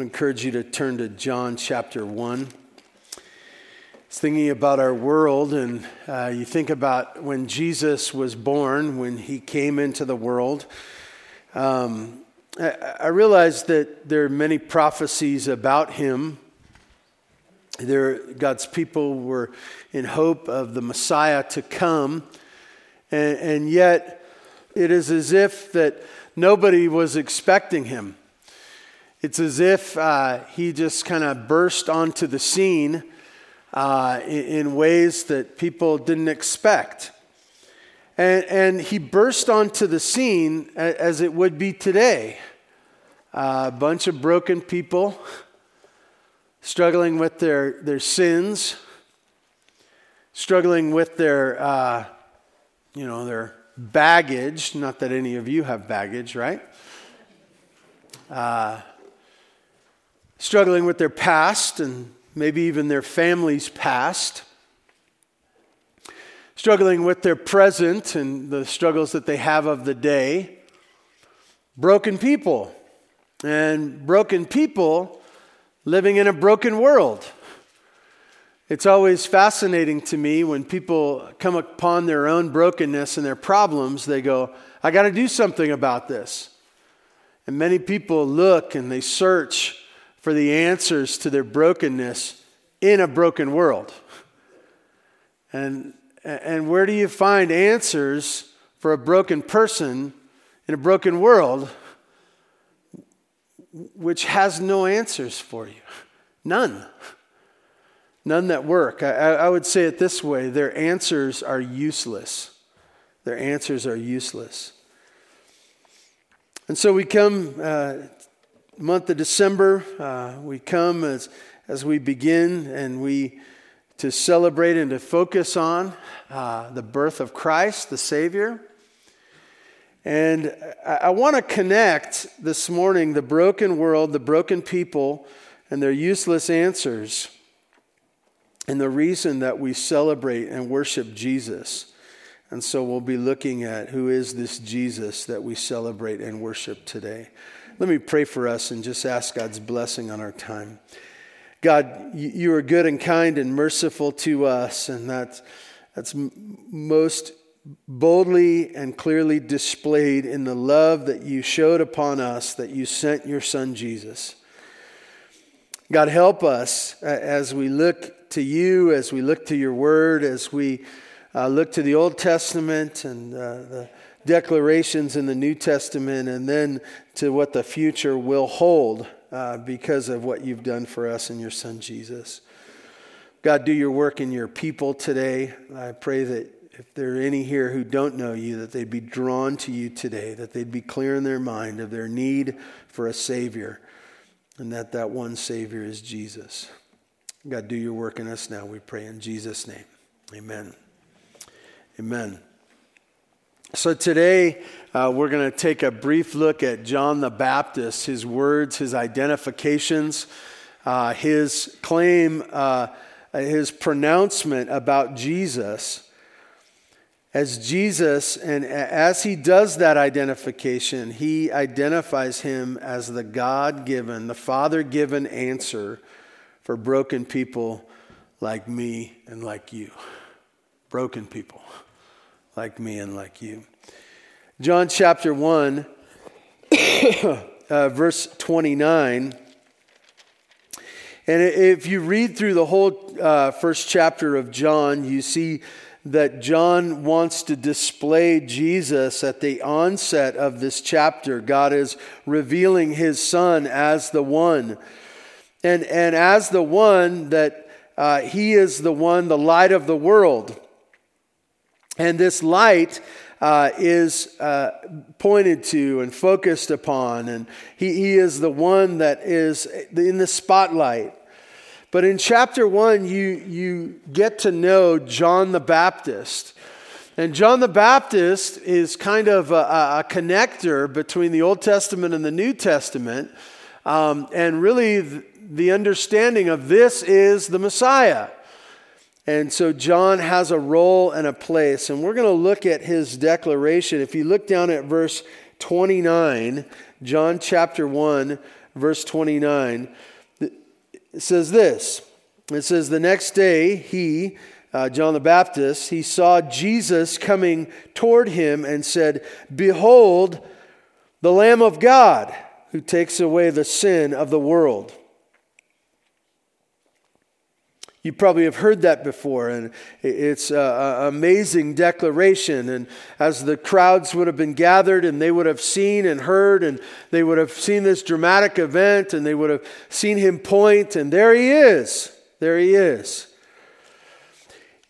I encourage you to turn to John chapter 1. It's thinking about our world, and uh, you think about when Jesus was born, when he came into the world. Um, I, I realized that there are many prophecies about him. There, God's people were in hope of the Messiah to come, and, and yet it is as if that nobody was expecting him. It's as if uh, he just kind of burst onto the scene uh, in, in, ways that people didn't expect. And, and he burst onto the scene as it would be today. Uh, a bunch of broken people struggling with their, their sins, struggling with their, uh, you know, their baggage. Not that any of you have baggage, right? Uh, struggling with their past and maybe even their family's past, struggling with their present and the struggles that they have of the day, broken people, and broken people living in a broken world. It's always fascinating to me when people come upon their own brokenness and their problems, they go, I got to do something about this. And many people look and they search for the answers to their brokenness in a broken world. And, and where do you find answers for a broken person in a broken world which has no answers for you? None. None that work. I, I would say it this way their answers are useless. Their answers are useless. And so we come uh, month of December, uh, we come as, as we begin and we to celebrate and to focus on uh, the birth of Christ, the Savior. And I, I want to connect this morning the broken world, the broken people, and their useless answers, and the reason that we celebrate and worship Jesus. And so we'll be looking at who is this Jesus that we celebrate and worship today. Let me pray for us and just ask God's blessing on our time. God, you are good and kind and merciful to us, and that's, that's most boldly and clearly displayed in the love that you showed upon us, that you sent your Son Jesus. God, help us as we look to you, as we look to your word, as we uh, look to the Old Testament and uh, the declarations in the New Testament and then to what the future will hold uh, because of what you've done for us and your Son Jesus. God, do your work in your people today. I pray that if there are any here who don't know you, that they'd be drawn to you today, that they'd be clear in their mind of their need for a Savior, and that that one Savior is Jesus. God, do your work in us now, we pray in Jesus' name. Amen. Amen. So today, uh, we're going to take a brief look at John the Baptist, his words, his identifications, uh, his claim, uh, his pronouncement about Jesus. As Jesus, and as he does that identification, he identifies him as the God given, the Father given answer for broken people like me and like you. Broken people like me and like you. John chapter 1, uh, verse 29. And if you read through the whole uh, first chapter of John, you see that John wants to display Jesus at the onset of this chapter. God is revealing his son as the one. And, and as the one that uh, he is the one, the light of the world. And this light uh, is uh, pointed to and focused upon, and he, he is the one that is in the spotlight. But in chapter one, you, you get to know John the Baptist. And John the Baptist is kind of a, a connector between the Old Testament and the New Testament. Um, and really, the understanding of this is the Messiah. And so John has a role and a place. And we're going to look at his declaration. If you look down at verse 29, John chapter 1, verse 29. It says this It says, The next day, he, uh, John the Baptist, he saw Jesus coming toward him and said, Behold, the Lamb of God who takes away the sin of the world. You probably have heard that before, and it's an amazing declaration. And as the crowds would have been gathered, and they would have seen and heard, and they would have seen this dramatic event, and they would have seen him point, and there he is. There he is.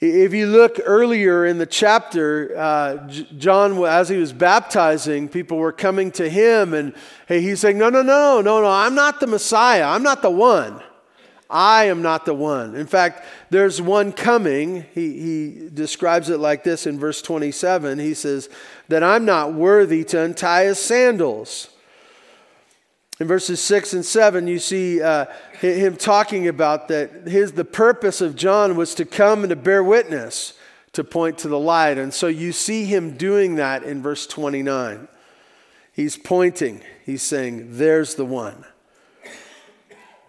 If you look earlier in the chapter, uh, John, as he was baptizing, people were coming to him, and hey, he's saying, No, no, no, no, no, I'm not the Messiah. I'm not the one. I am not the one. In fact, there's one coming. He, he describes it like this in verse 27. He says, That I'm not worthy to untie his sandals. In verses 6 and 7, you see uh, him talking about that his, the purpose of John was to come and to bear witness, to point to the light. And so you see him doing that in verse 29. He's pointing, he's saying, There's the one.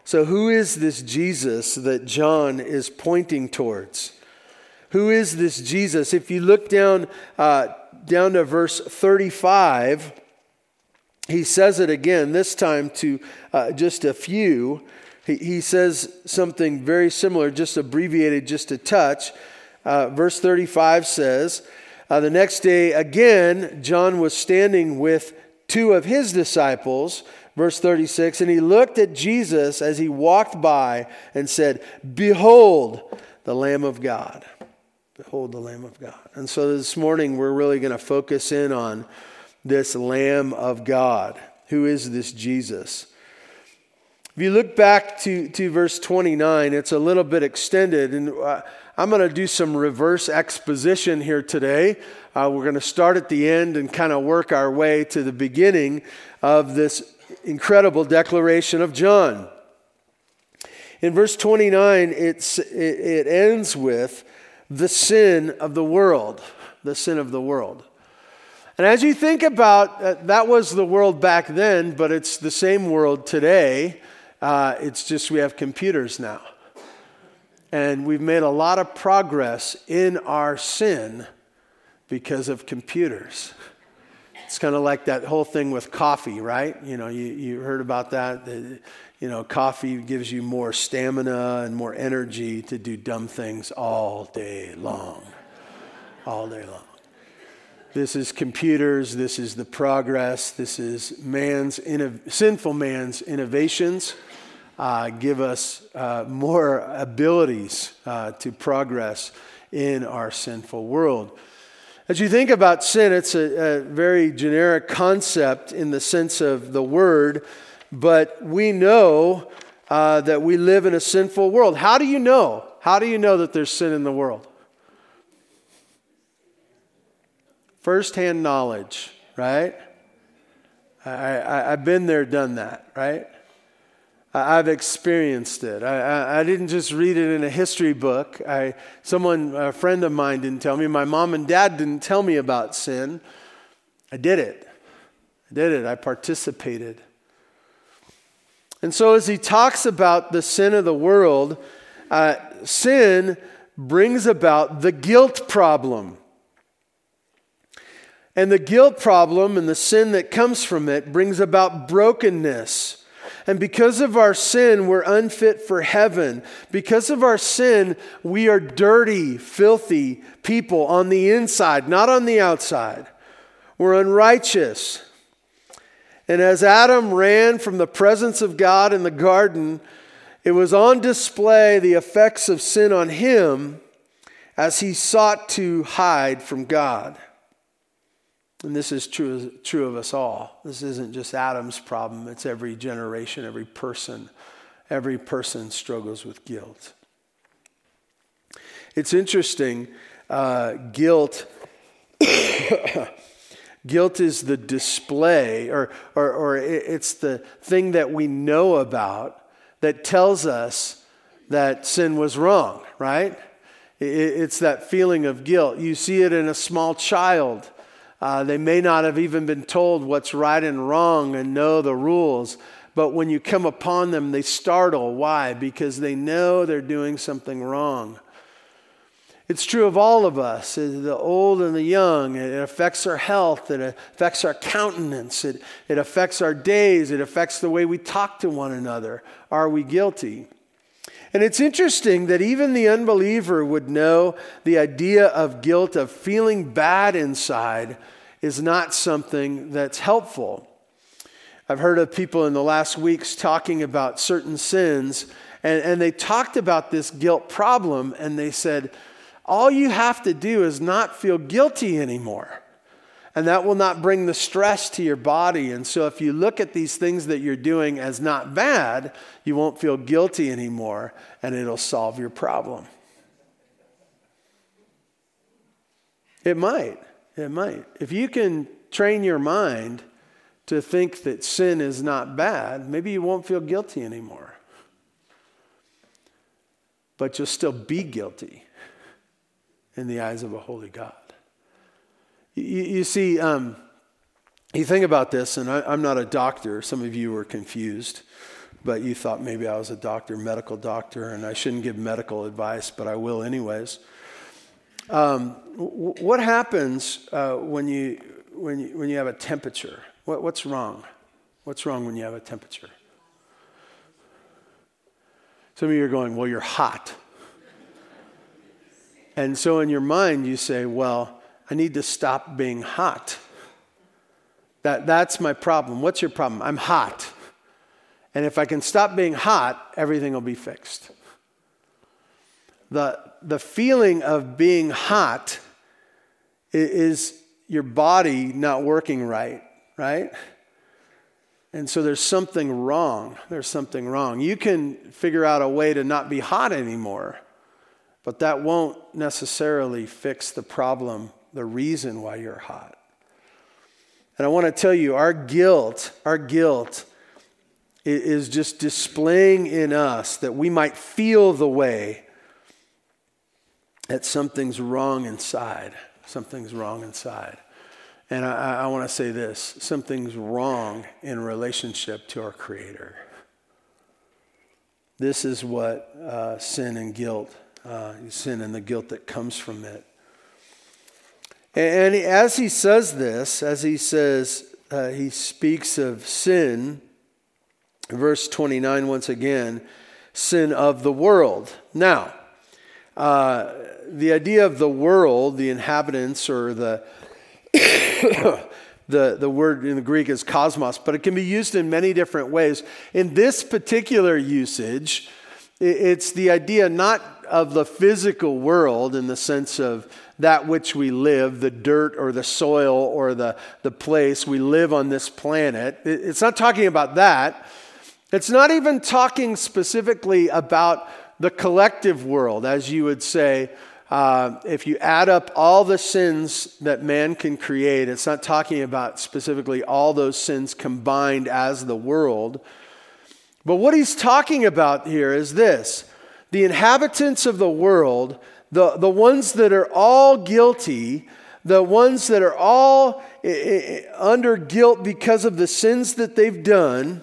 So, who is this Jesus that John is pointing towards? Who is this Jesus? If you look down, uh, down to verse 35, he says it again, this time to uh, just a few. He, he, says something very similar, just abbreviated just a touch. Uh, verse 35 says, uh, The next day, again, John was standing with two of his disciples verse 36 and he looked at Jesus as he walked by and said, Behold, the Lamb of God. Behold, the Lamb of God. And so this morning we're really going to focus in on this Lamb of God. Who is this Jesus? If you look back to, to verse 29, it's a little bit extended, and uh, I'm going to do some reverse exposition here today. Uh, we're going to start at the end and kind of work our way to the beginning of this incredible declaration of John. In verse 29, it's, it, ends with the sin of the world. The sin of the world. And as you think about uh, that was the world back then, but it's the same world today. Uh, it's just we have computers now. And we've made a lot of progress in our sin because of computers. It's kind of like that whole thing with coffee, right? You know, you, you heard about that. You know, coffee gives you more stamina and more energy to do dumb things all day long. All day long. This is computers. This is the progress. This is man's sinful man's innovations. Uh, give us uh, more abilities uh, to progress in our sinful world. As you think about sin, it's a, a, very generic concept in the sense of the word, but we know uh, that we live in a sinful world. How do you know? How do you know that there's sin in the world? Firsthand knowledge, right? I, I, have been there, done that, right? I've experienced it. I, I, I, didn't just read it in a history book. I, someone, a friend of mine, didn't tell me. My mom and dad didn't tell me about sin. I did it. I did it. I participated. And so, as he talks about the sin of the world, uh, sin brings about the guilt problem. And the guilt problem and the sin that comes from it brings about brokenness. And because of our sin, we're unfit for heaven. Because of our sin, we are dirty, filthy people on the inside, not on the outside. We're unrighteous. And as Adam ran from the presence of God in the garden, it was on display the effects of sin on him as he sought to hide from God. And this is true, true of us all. This isn't just Adam's problem, it's every generation, every person. Every person struggles with guilt. It's interesting, uh, guilt. guilt is the display, or, or, or it's the thing that we know about that tells us that sin was wrong, right? It's that feeling of guilt. You see it in a small child uh, they may not have even been told what's right and wrong and know the rules, but when you come upon them, they startle. Why? Because they know they're doing something wrong. It's true of all of us, uh, the old and the young. It affects our health, it affects our countenance, it, it affects our days, it affects the way we talk to one another. Are we guilty? And it's interesting that even the unbeliever would know the idea of guilt, of feeling bad inside, is not something that's helpful. I've heard of people in the last weeks talking about certain sins, and, and they talked about this guilt problem, and they said, all you have to do is not feel guilty anymore. And that will not bring the stress to your body. And so, if you look at these things that you're doing as not bad, you won't feel guilty anymore, and it'll solve your problem. It might. It might. If you can train your mind to think that sin is not bad, maybe you won't feel guilty anymore. But you'll still be guilty in the eyes of a holy God. You, you see, um, you think about this, and I, I'm not a doctor. Some of you were confused, but you thought maybe I was a doctor, medical doctor, and I shouldn't give medical advice, but I will anyways. Um, w- what happens uh, when, you, when, you, when you have a temperature? What, what's wrong? What's wrong when you have a temperature? Some of you are going, Well, you're hot. And so in your mind, you say, Well, I need to stop being hot. That, that's my problem. What's your problem? I'm hot. And if I can stop being hot, everything will be fixed. The, the feeling of being hot is your body not working right, right? And so there's something wrong. There's something wrong. You can figure out a way to not be hot anymore. But that won't necessarily fix the problem, the reason why you're hot. And I want to tell you, our guilt, our guilt is just displaying in us that we might feel the way that something's wrong inside. Something's wrong inside. And I, I want to say this something's wrong in relationship to our Creator. This is what uh, sin and guilt uh, sin and the guilt that comes from it. And as he says this, as he says, uh, he speaks of sin, verse 29 once again, sin of the world. Now, uh, the idea of the world, the inhabitants, or the, the, the word in the Greek is cosmos, but it can be used in many different ways. In this particular usage, it's the idea not of the physical world in the sense of that which we live, the dirt or the soil or the, the place we live on this planet. It's not talking about that. It's not even talking specifically about the collective world, as you would say. Uh, if you add up all the sins that man can create, it's not talking about specifically all those sins combined as the world. But what he's talking about here is this the inhabitants of the world, the, the ones that are all guilty, the ones that are all under guilt because of the sins that they've done,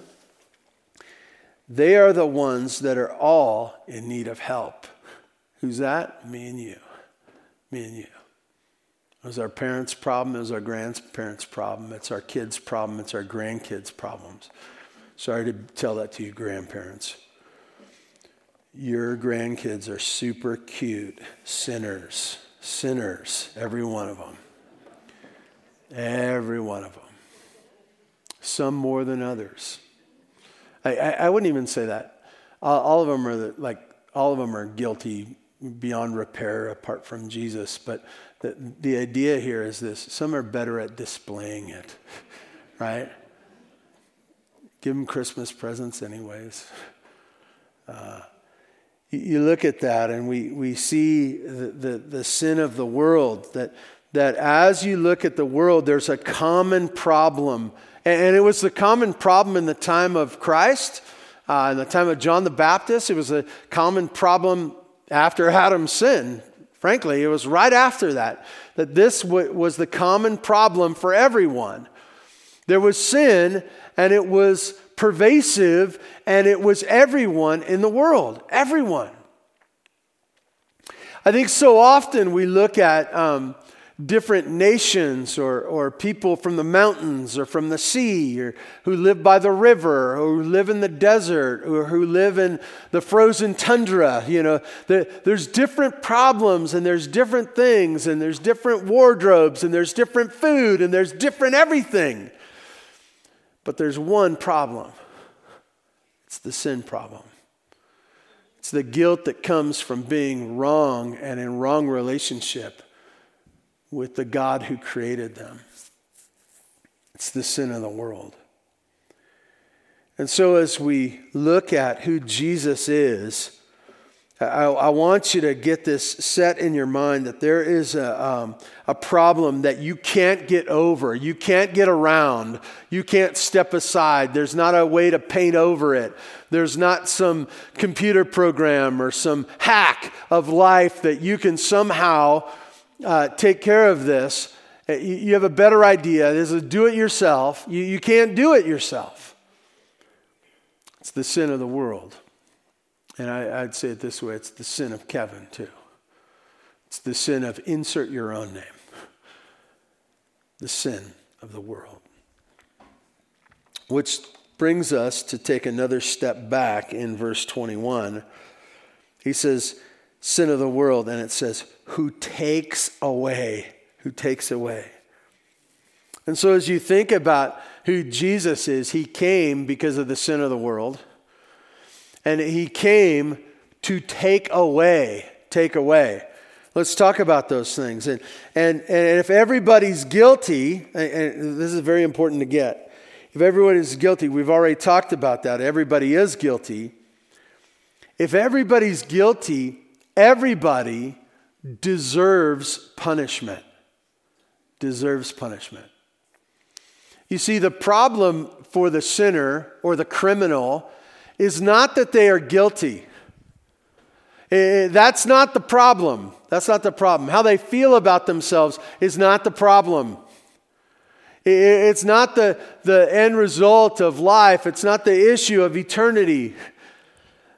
they are the ones that are all in need of help. Who's that? Me and you. Me and you. It was our parents' problem, it was our grandparents' problem, it's our kids' problem, it's our grandkids' problems. Sorry to tell that to you, grandparents. Your grandkids are super cute sinners, sinners, every one of them. Every one of them. Some more than others. I, I, I wouldn't even say that. All, all of them are the, like, all of them are guilty beyond repair apart from Jesus. But the, the idea here is this some are better at displaying it, right? Give them Christmas presents, anyways. Uh, you look at that and we, we see the, the, the, sin of the world, that, that as you look at the world, there's a common problem. And it was the common problem in the time of Christ, uh, in the time of John the Baptist. It was a common problem after Adam's sin. Frankly, it was right after that, that this w- was the common problem for everyone. There was sin, and it was pervasive and it was everyone in the world. Everyone. I think so often we look at um, different nations or, or people from the mountains or from the sea or who live by the river or who live in the desert or who live in the frozen tundra. You know, the, there's different problems and there's different things and there's different wardrobes and there's different food and there's different everything. But there's one problem it's the sin problem. It's the guilt that comes from being wrong and in wrong relationship with the God who created them. It's the sin of the world. And so, as we look at who Jesus is, I, I, want you to get this set in your mind that there is a, um, a problem that you can't get over, you can't get around, you can't step aside. There's not a way to paint over it. There's not some computer program or some hack of life that you can somehow uh, take care of this. Uh, you, have a better idea. This is do it yourself. You, you can't do it yourself. It's the sin of the world. And I, I'd say it this way it's the sin of Kevin, too. It's the sin of insert your own name, the sin of the world. Which brings us to take another step back in verse 21. He says, Sin of the world, and it says, Who takes away, who takes away. And so as you think about who Jesus is, he came because of the sin of the world. And he came to take away, take away. Let's talk about those things. And, and, and if everybody's guilty, and this is very important to get, if everyone is guilty, we've already talked about that. Everybody is guilty. If everybody's guilty, everybody deserves punishment. Deserves punishment. You see, the problem for the sinner or the criminal is not that they are guilty. Eh, that's not the problem. That's not the problem. How they feel about themselves is not the problem. It's not the, the end result of life, it's not the issue of eternity.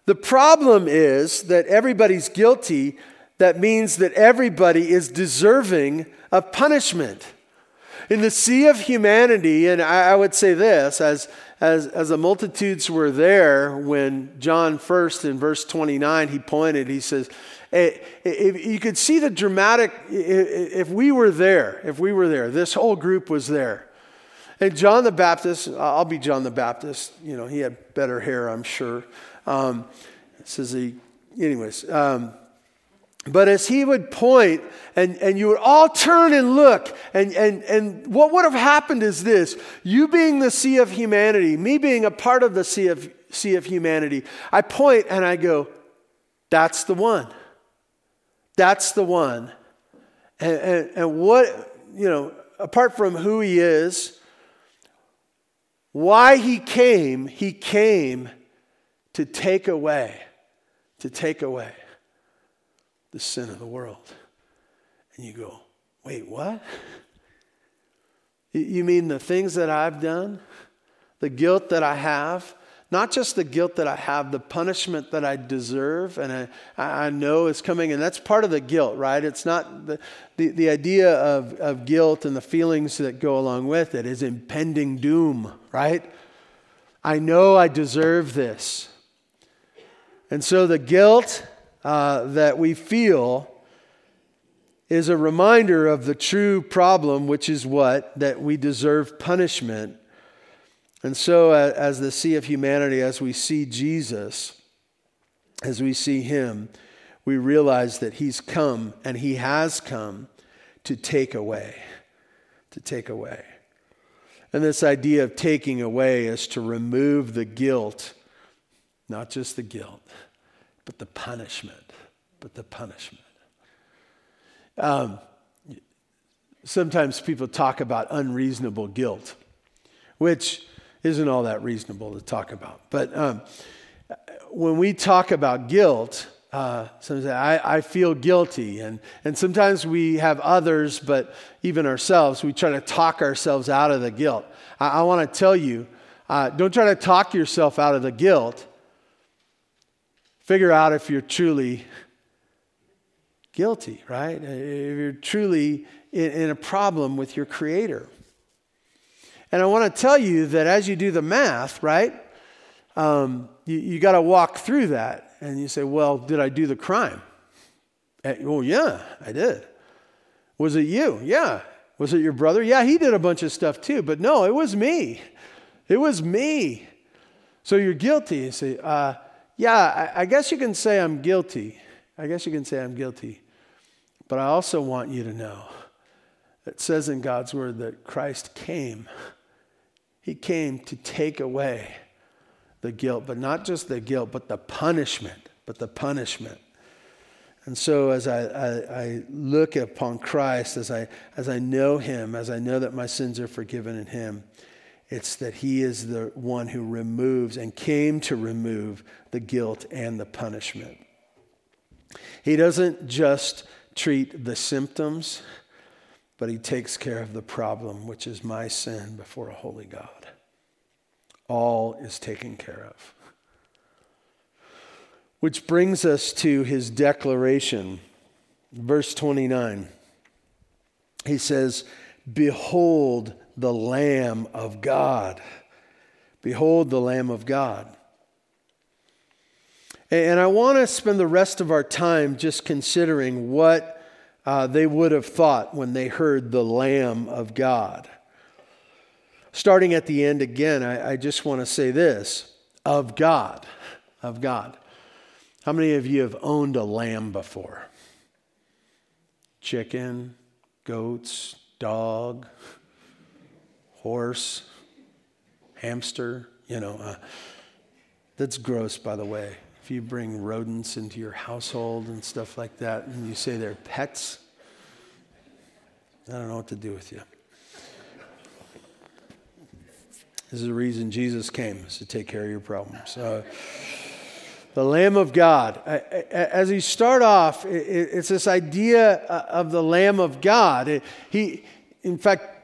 The problem is that everybody's guilty. That means that everybody is deserving of punishment. In the sea of humanity, and I, I would say this as as, as the multitudes were there when John first in verse 29, he pointed, he says, if you could see the dramatic, if we were there, if we were there, this whole group was there. And John the Baptist, I'll be John the Baptist, you know, he had better hair, I'm sure. Um, says he, anyways, um, but as he would point, and, and you would all turn and look, and, and, and what would have happened is this you being the sea of humanity, me being a part of the sea of, sea of humanity, I point and I go, that's the one. That's the one. And, and, and what, you know, apart from who he is, why he came, he came to take away, to take away the sin of the world. And you go, wait, what? You mean the things that I've done? The guilt that I have? Not just the guilt that I have, the punishment that I deserve and I, I know is coming. And that's part of the guilt, right? It's not the, the, the idea of, of guilt and the feelings that go along with it is impending doom, right? I know I deserve this. And so the guilt uh, that we feel is a reminder of the true problem, which is what? That we deserve punishment. And so, as the sea of humanity, as we see Jesus, as we see Him, we realize that He's come and He has come to take away. To take away. And this idea of taking away is to remove the guilt, not just the guilt but the punishment, but the punishment. Um, sometimes people talk about unreasonable guilt, which isn't all that reasonable to talk about. But um, when we talk about guilt, uh, sometimes I, I feel guilty. And, and sometimes we have others, but even ourselves, we try to talk ourselves out of the guilt. I, I want to tell you, Uh, don't try to talk yourself out of the guilt. Figure out if you're truly guilty, right? If you're truly in, in a problem with your Creator. And I want to tell you that as you do the math, right, um, you, you got to walk through that. And you say, well, did I do the crime? Well, yeah, I did. Was it you? Yeah. Was it your brother? Yeah, he did a bunch of stuff too. But no, it was me. It was me. So you're guilty. You say, uh, yeah, I, guess you can say I'm guilty. I guess you can say I'm guilty. But I also want you to know it says in God's word that Christ came. He came to take away the guilt, but not just the guilt, but the punishment, but the punishment. And so as I, I, I, look upon Christ, as I, as I know him, as I know that my sins are forgiven in him, it's that he is the one who removes and came to remove the guilt and the punishment. He doesn't just treat the symptoms, but he takes care of the problem, which is my sin before a holy God. All is taken care of. Which brings us to his declaration, verse 29. He says, Behold the Lamb of God. Behold the Lamb of God. And I want to spend the rest of our time just considering what uh, they would have thought when they heard the Lamb of God. Starting at the end again, I, I just want to say this of God. Of God. How many of you have owned a lamb before? Chicken, goats, dog, horse, hamster, you know. Uh, that's gross, by the way. If you bring rodents into your household and stuff like that, and you say they're pets, I don't know what to do with you. This is the reason Jesus came, is to take care of your problems. Uh, the Lamb of God. As he start off, it's this idea uh, of the Lamb of God. He, in fact,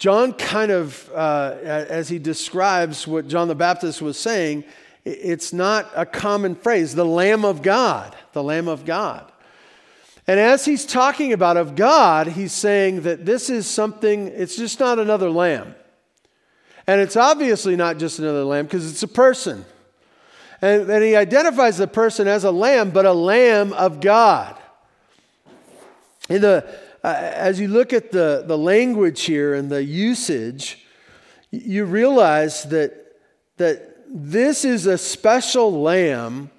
John kind of, uh, as he describes what John the Baptist was saying, it's not a common phrase. The Lamb of God, the Lamb of God. And as he's talking about of God, he's saying that this is something, it's just not another lamb. And it's obviously not just another lamb because it's a person. And, and he identifies the person as a lamb, but a lamb of God. In the, uh, as you look at the, the language here and the usage, you realize that, that this is a special lamb,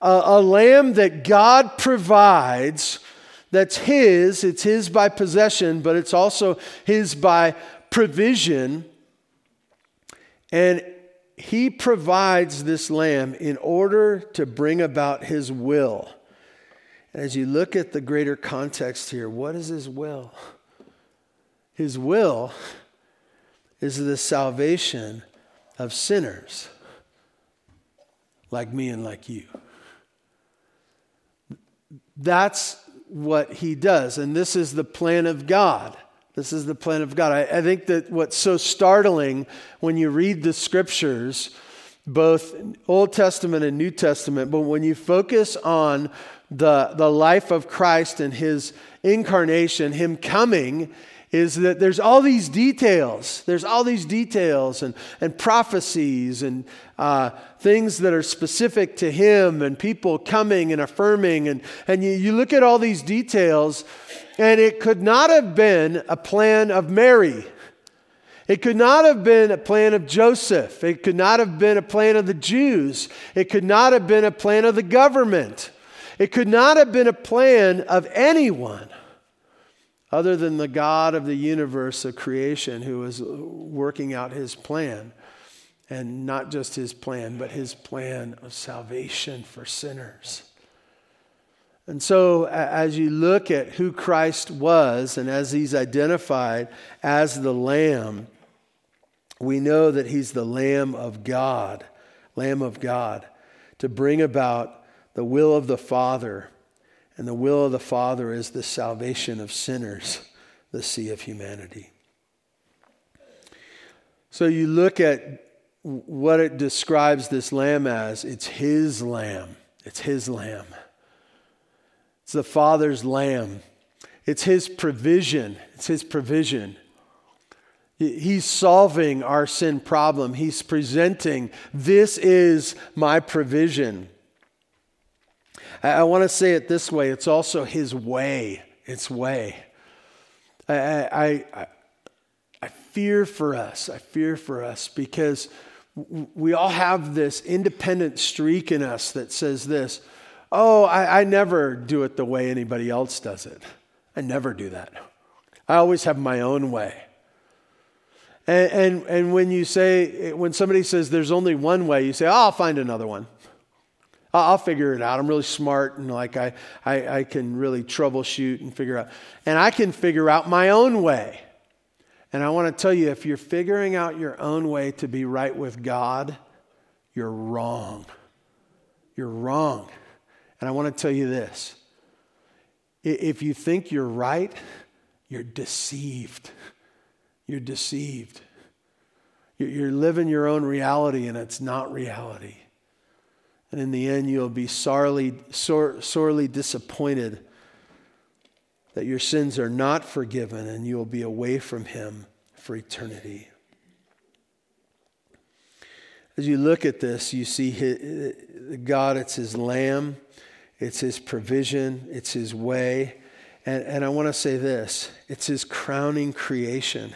a, a lamb that God provides that's His. It's His by possession, but it's also His by provision. And he provides this lamb in order to bring about his will. As you look at the greater context here, what is his will? His will is the salvation of sinners like me and like you. That's what he does. And this is the plan of God. This is the plan of God. I, I, think that what's so startling when you read the scriptures, both Old Testament and New Testament, but when you focus on the, the life of Christ and his incarnation, him coming, is that there's all these details. There's all these details and, and prophecies and uh, things that are specific to him and people coming and affirming. And, and you, you look at all these details, and it could not have been a plan of Mary. It could not have been a plan of Joseph. It could not have been a plan of the Jews. It could not have been a plan of the government. It could not have been a plan of anyone other than the God of the universe of creation who was working out his plan. And not just his plan, but his plan of salvation for sinners. And so, as you look at who Christ was and as he's identified as the Lamb, we know that he's the Lamb of God, Lamb of God, to bring about the will of the Father. And the will of the Father is the salvation of sinners, the sea of humanity. So you look at what it describes this lamb as it's his lamb. It's his lamb. It's the Father's lamb. It's his provision. It's his provision. He's solving our sin problem. He's presenting, this is my provision. I, want to say it this way it's also his way. It's way. I, I, I, I fear for us. I fear for us because we all have this independent streak in us that says this oh, I, I never do it the way anybody else does it. I never do that. I always have my own way. And, and, and, when you say, when somebody says there's only one way, you say, oh, I'll find another one. I'll, figure it out. I'm really smart and like I, I, I can really troubleshoot and figure out. And I can figure out my own way. And I want to tell you if you're figuring out your own way to be right with God, you're wrong. You're wrong. And I want to tell you this if you think you're right, you're deceived. You're deceived. You're living your own reality, and it's not reality. And in the end, you'll be sorely, sore, sorely disappointed that your sins are not forgiven and you will be away from Him for eternity. As you look at this, you see his, uh, God, it's His Lamb, it's His provision, it's His way. And, and I want to say this it's His crowning creation,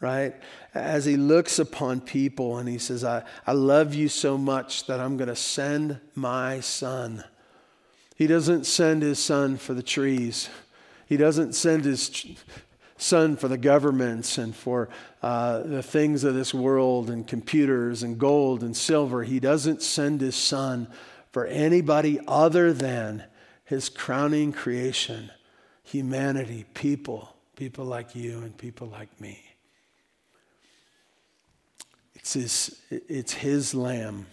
right? As He looks upon people and He says, I, I love you so much that I'm going to send my Son. He doesn't send His Son for the trees. He doesn't send his son for the governments and for uh, the things of this world and computers and gold and silver. He doesn't send his son for anybody other than his crowning creation humanity, people, people like you and people like me. It's his, it's his lamb.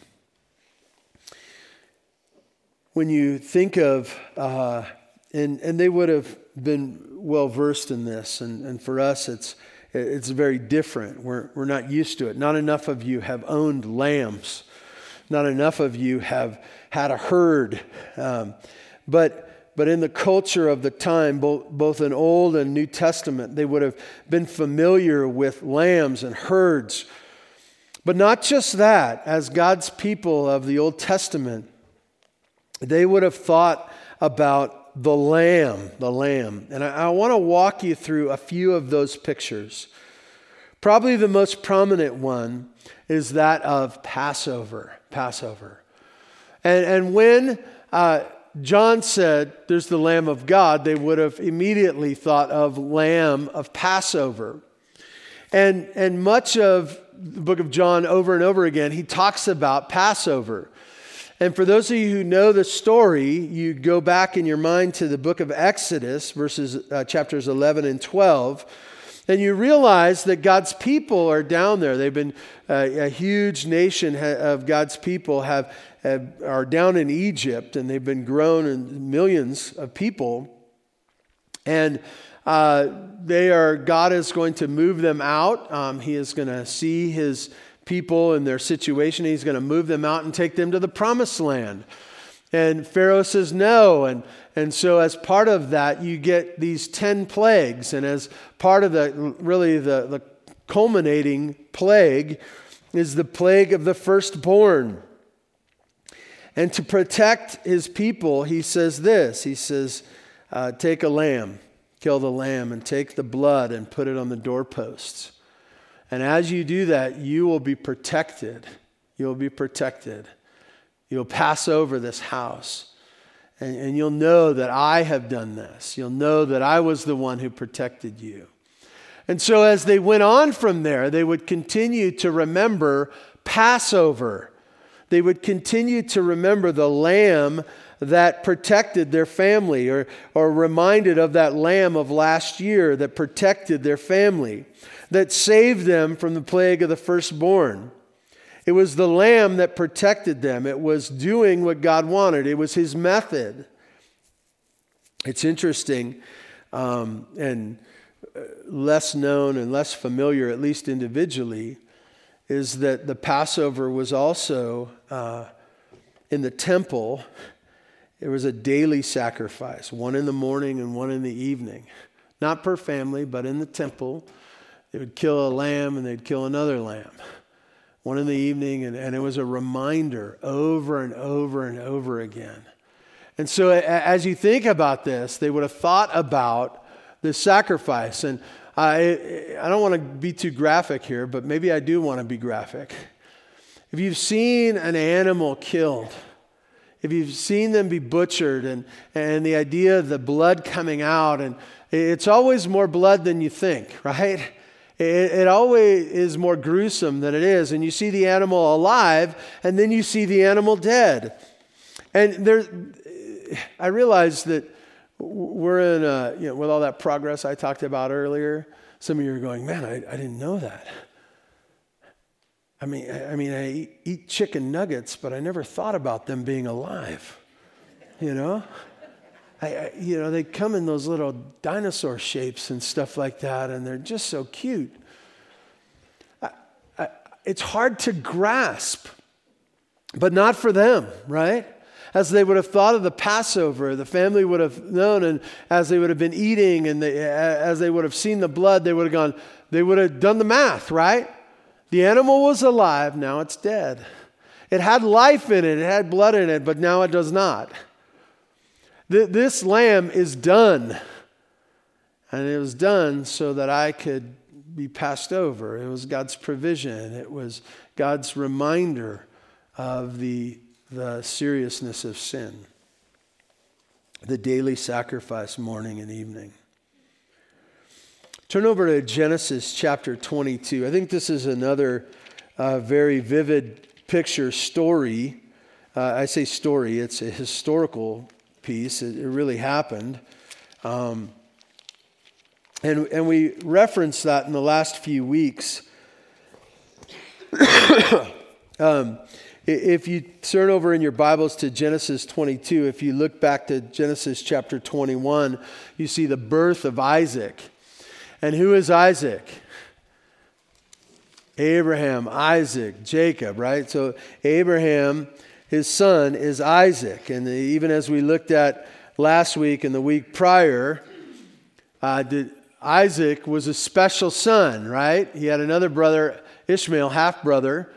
When you think of, uh, and, and they would have been well versed in this, and, and for us, it's, it's very different. We're, we're not used to it. Not enough of you have owned lambs, not enough of you have had a herd. Um, but, but in the culture of the time, both, both in Old and New Testament, they would have been familiar with lambs and herds. But not just that, as God's people of the Old Testament, they would have thought about the lamb, the lamb. And I, I want to walk you through a few of those pictures. Probably the most prominent one is that of Passover. Passover. And, and when uh, John said, There's the Lamb of God, they would have immediately thought of Lamb of Passover. And, and much of the book of John, over and over again, he talks about Passover. And for those of you who know the story, you go back in your mind to the book of Exodus, verses uh, chapters 11 and 12, and you realize that God's people are down there. They've been uh, a huge nation of God's people have, have, are down in Egypt, and they've been grown in millions of people. And uh, they are God is going to move them out. Um, he is going to see his people and their situation. He's going to move them out and take them to the promised land. And Pharaoh says no. And, and so, as part of that, you get these 10 plagues. And as part of the really the, the culminating plague is the plague of the firstborn. And to protect his people, he says this He says, uh, Take a lamb, kill the lamb, and take the blood and put it on the doorposts. And as you do that, you will be protected. You'll be protected. You'll pass over this house. And, and, you'll know that I have done this. You'll know that I was the one who protected you. And so, as they went on from there, they would continue to remember Passover. They would continue to remember the lamb that protected their family, or, or reminded of that lamb of last year that protected their family that saved them from the plague of the firstborn. It was the lamb that protected them. It was doing what God wanted, it was his method. It's interesting um, and uh, less known and less familiar, at least individually, is that the Passover was also uh, in the temple. There was a daily sacrifice, one in the morning and one in the evening. Not per family, but in the temple. They would kill a lamb and they'd kill another lamb. One in the evening, and, and it was a reminder over and over and over again. And so, as you think about this, they would have thought about this sacrifice. And I, I don't want to be too graphic here, but maybe I do want to be graphic. If you've seen an animal killed, if you've seen them be butchered and, and the idea of the blood coming out, and it's always more blood than you think, right? It, it always is more gruesome than it is. And you see the animal alive, and then you see the animal dead. And there, I realize that we're in, a, you know, with all that progress I talked about earlier, some of you are going, man, I, I didn't know that. I mean, I, mean, I eat, chicken nuggets, but I never thought about them being alive. You know? I, I, you know, they come in those little dinosaur shapes and stuff like that, and they're just so cute. It's hard to grasp, but not for them, right? as they would have thought of the Passover, the family would have known, and as they would have been eating and they, as they would have seen the blood, they would have gone, they would have done the math, right? The animal was alive, now it's dead. It had life in it, it had blood in it, but now it does not. This lamb is done. And it was done so that I could be passed over. It was God's provision, it was God's reminder of the the seriousness of sin, the daily sacrifice morning and evening. Turn over to Genesis chapter 22. I think this is another uh, very vivid picture story. Uh, I say story, it's a historical piece. It, it really happened. Um, and, and we referenced that in the last few weeks. um, if you turn over in your Bibles to Genesis 22, if you look back to Genesis chapter 21, you see the birth of Isaac. And who is Isaac? Abraham, Isaac, Jacob, right? So Abraham, his son, is Isaac. And even as we looked at last week and the week prior, uh, Isaac was a special son, right? He had another brother, Ishmael, half brother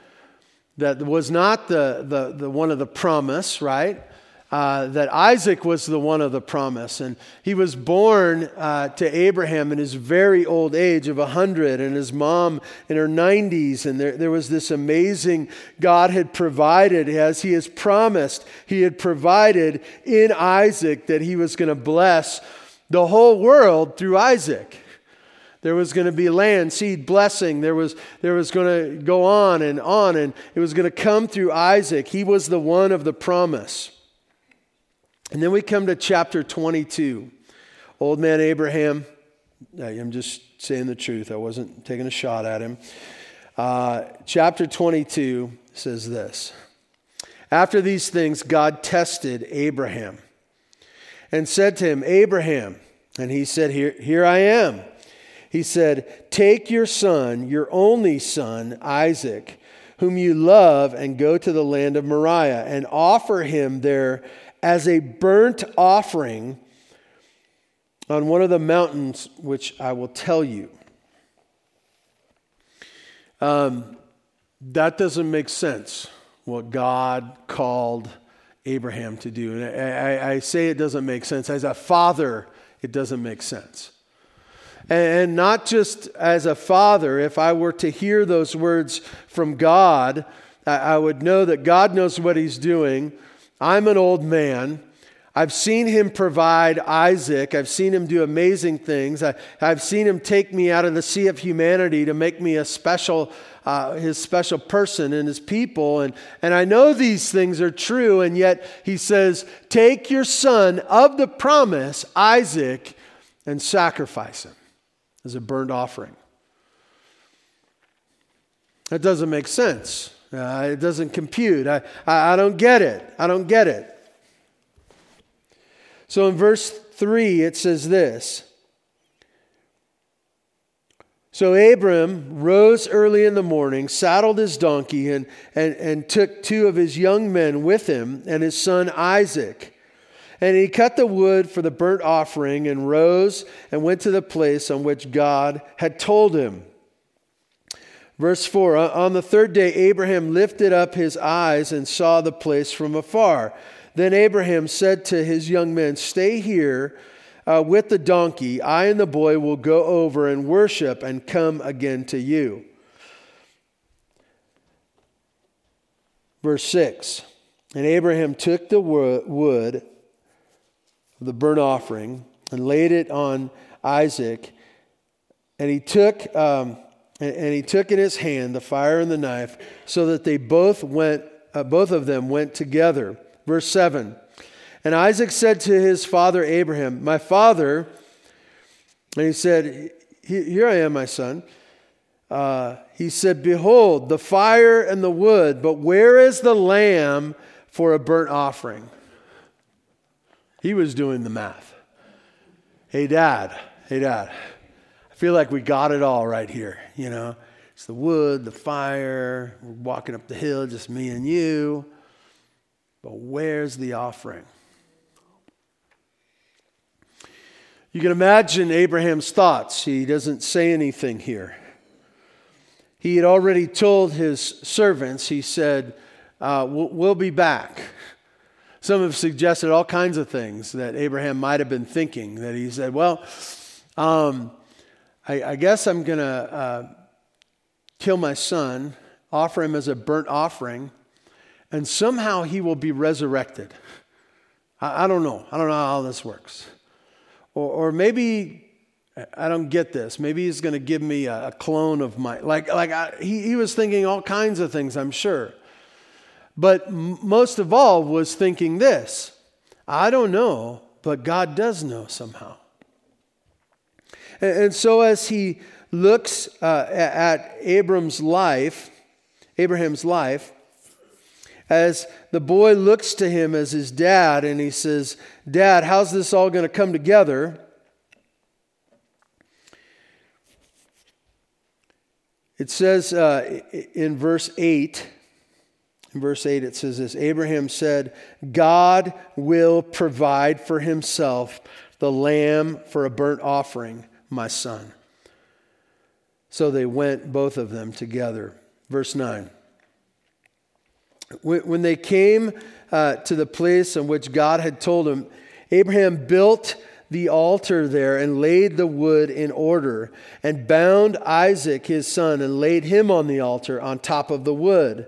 that was not the, the, the one of the promise, right? Uh, that Isaac was the one of the promise. And he was born uh, to Abraham in his very old age of 100, and his mom in her 90s. And there, there was this amazing God had provided, as he has promised, he had provided in Isaac that he was going to bless the whole world through Isaac. There was going to be land, seed, blessing. There was, there was going to go on and on, and it was going to come through Isaac. He was the one of the promise. And then we come to chapter 22. Old man Abraham, I'm just saying the truth, I wasn't taking a shot at him. Uh, chapter 22 says this After these things, God tested Abraham and said to him, Abraham, and he said, Here, here I am. He said, Take your son, your only son, Isaac, whom you love, and go to the land of Moriah and offer him there as a burnt offering on one of the mountains which I will tell you. Um, that doesn't make sense, what God called Abraham to do. And I, I, I say it doesn't make sense. As a father, it doesn't make sense. And not just as a father, if I were to hear those words from God, I would know that God knows what He's doing. I'm an old man. I've seen him provide Isaac. I've seen him do amazing things. I, have seen him take me out of the sea of humanity to make me a special, uh, his special person and his people. And, and I know these things are true. And yet he says, Take your son of the promise, Isaac, and sacrifice him as a burnt offering. That doesn't make sense. Uh, it doesn't compute. I, I, I don't get it. I don't get it. So in verse 3, it says this So Abram rose early in the morning, saddled his donkey, and, and, and took two of his young men with him and his son Isaac. And he cut the wood for the burnt offering and rose and went to the place on which God had told him. Verse 4 On the third day, Abraham lifted up his eyes and saw the place from afar. Then Abraham said to his young men, Stay here uh, with the donkey. I and the boy will go over and worship and come again to you. Verse 6 And Abraham took the wood of the burnt offering and laid it on Isaac. And he took. Um, and he took in his hand the fire and the knife so that they both went uh, both of them went together verse 7 and Isaac said to his father Abraham, My father, and he said, Here I am, my son. Uh, he said, Behold, the fire and the wood, but where is the lamb for a burnt offering? He was doing the math. Hey, dad, hey, dad, feel like we got it all right here, you know. It's the wood, the fire, we're walking up the hill, just me and you. But where's the offering? You can imagine Abraham's thoughts. He doesn't say anything here. He had already told his servants, he said, uh, we'll, we'll be back. Some have suggested all kinds of things that Abraham might have been thinking. That he said, Well, um, I, I, guess I'm going to uh, kill my son, offer him as a burnt offering, and somehow he will be resurrected. I, I don't know. I don't know how this works. Or, or maybe I don't get this. Maybe he's going to give me a, clone of my like like I, he he was thinking all kinds of things. I'm sure, but m- most of all was thinking this. I don't know, but God does know somehow. And, and so as he looks uh, at Abram's life, Abraham's life, as the boy looks to him as his dad and he says, Dad, how's this all going to come together? It says uh, in verse 8, in verse 8, it says this Abraham said, God will provide for himself the lamb for a burnt offering, my son. So they went, both of them, together. Verse 9. When they came uh, to the place in which God had told him, Abraham built the altar there and laid the wood in order and bound Isaac his son and laid him on the altar on top of the wood.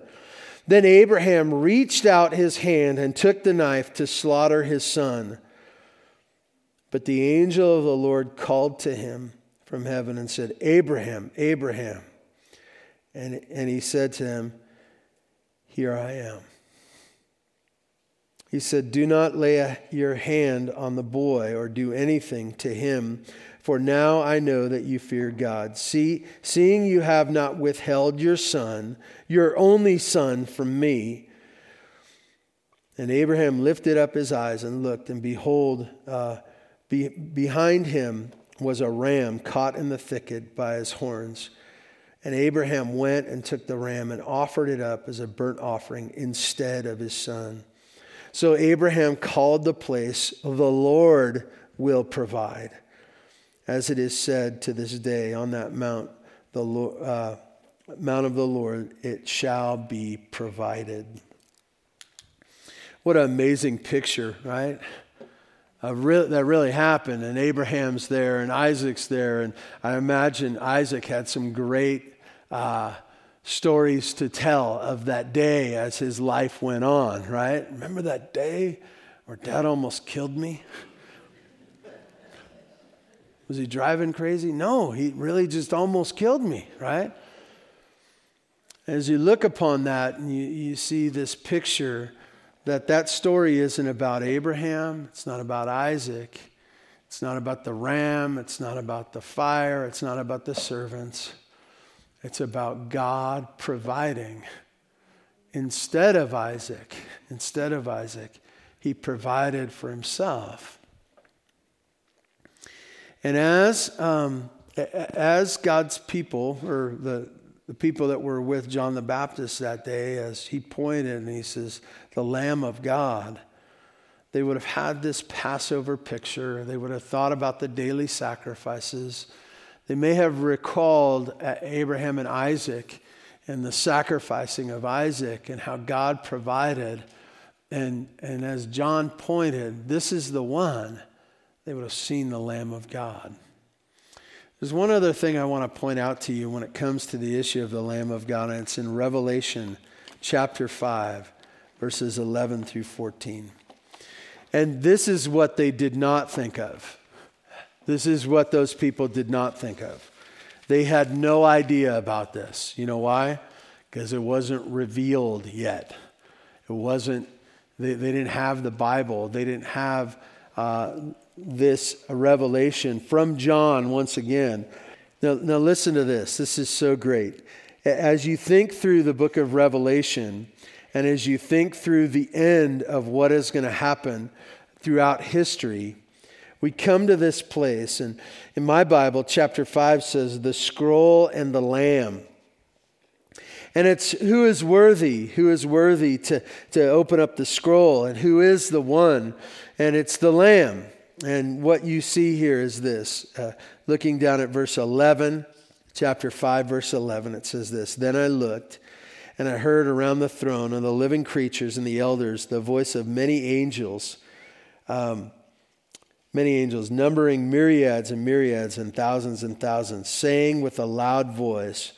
Then Abraham reached out his hand and took the knife to slaughter his son. But the angel of the Lord called to him from heaven and said, Abraham, Abraham. And, and he said to him, here I am. He said, Do not lay your hand on the boy or do anything to him, for now I know that you fear God. See, seeing you have not withheld your son, your only son, from me. And Abraham lifted up his eyes and looked, and behold, uh, be, behind him was a ram caught in the thicket by his horns. And Abraham went and took the ram and offered it up as a burnt offering instead of his son. So Abraham called the place, The Lord will provide. As it is said to this day, on that mount, the uh, mount of the Lord, it shall be provided. What an amazing picture, right? Re- that really happened, and Abraham's there, and Isaac's there, and I imagine Isaac had some great uh, stories to tell of that day as his life went on, right? Remember that day where dad almost killed me? Was he driving crazy? No, he really just almost killed me, right? As you look upon that and you, you see this picture that that story isn't about Abraham, it's not about Isaac, it's not about the ram, it's not about the fire, it's not about the servants. It's about God providing. Instead of Isaac, instead of Isaac, he provided for himself. And as, um, as God's people, or the, the people that were with John the Baptist that day, as he pointed and he says, the Lamb of God, they would have had this Passover picture. They would have thought about the daily sacrifices. They may have recalled uh, Abraham and Isaac and the sacrificing of Isaac and how God provided. And, and as John pointed, this is the one, they would have seen the Lamb of God. There's one other thing I want to point out to you when it comes to the issue of the Lamb of God, and it's in Revelation chapter 5, verses 11 through 14. And this is what they did not think of. This is what those people did not think of. They had no idea about this. You know why? Because it wasn't revealed yet. It wasn't, they, they didn't have the Bible. They didn't have uh, this revelation from John once again. Now, now, listen to this. This is so great. As you think through the book of Revelation, and as you think through the end of what is going to happen throughout history, we come to this place. And in my Bible, chapter 5 says, The scroll and the lamb. And it's who is worthy, who is worthy to, to open up the scroll, and who is the one. And it's the lamb. And what you see here is this uh, looking down at verse 11, chapter 5, verse 11, it says this Then I looked, and I heard around the throne and the living creatures and the elders the voice of many angels, um, many angels, numbering myriads and myriads and thousands and thousands, saying with a loud voice,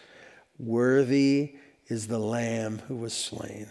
Worthy is the Lamb who was slain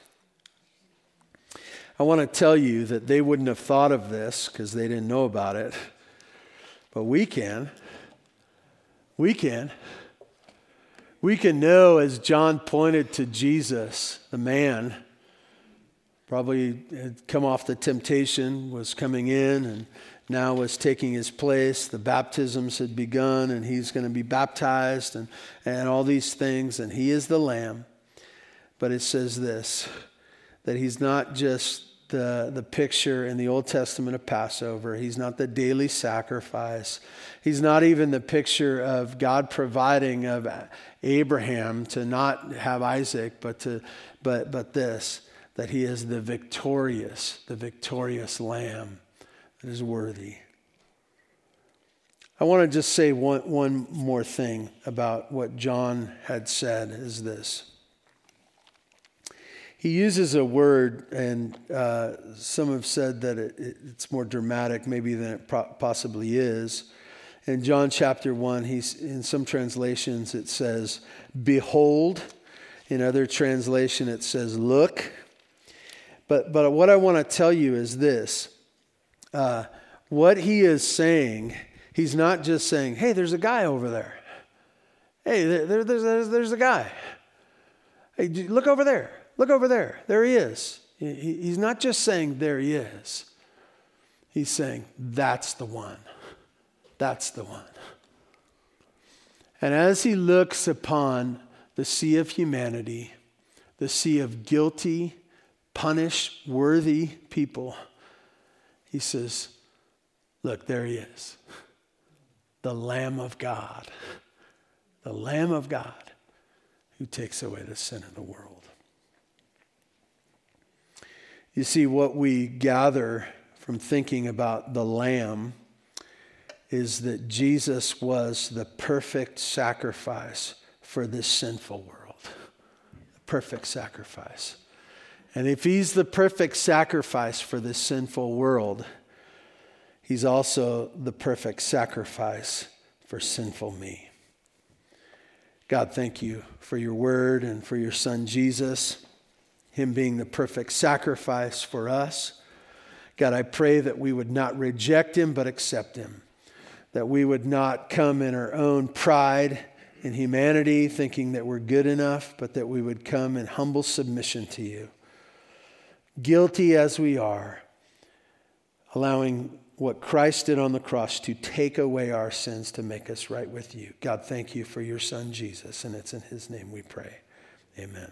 I want to tell you that they wouldn't have thought of this because they didn't know about it, but we can. We can. We can know, as John pointed to Jesus, the man, probably had come off the temptation, was coming in, and now was taking his place. The baptisms had begun, and he's going to be baptized, and, and all these things, and he is the Lamb. But it says this that he's not just the, the picture in the Old Testament of Passover. He's not the daily sacrifice. He's not even the picture of God providing of Abraham to not have Isaac, but to but but this that he is the victorious, the victorious lamb that is worthy. I want to just say one, one more thing about what John had said is this he uses a word, and uh, some have said that it, it, it's more dramatic maybe than it pro- possibly is. In John chapter 1, he's, in some translations it says, Behold. In other translation, it says, Look. But, but what I want to tell you is this uh, what he is saying, he's not just saying, Hey, there's a guy over there. Hey, there, there, there's, there's, there's a guy. Hey, look over there. Look over there. There he is. He's not just saying, There he is. He's saying, That's the one. That's the one. And as he looks upon the sea of humanity, the sea of guilty, punished, worthy people, he says, Look, there he is. The Lamb of God. The Lamb of God who takes away the sin of the world. You see, what we gather from thinking about the Lamb is that Jesus was the perfect sacrifice for this sinful world. The perfect sacrifice. And if he's the perfect sacrifice for this sinful world, he's also the perfect sacrifice for sinful me. God, thank you for your word and for your son Jesus. Him being the perfect sacrifice for us. God, I pray that we would not reject Him, but accept Him. that we would not come in our own pride in humanity, thinking that we're good enough, but that we would come in humble submission to you. Guilty as we are, allowing what Christ did on the cross to take away our sins to make us right with you. God, thank you for your son Jesus, and it's in his name we pray. Amen.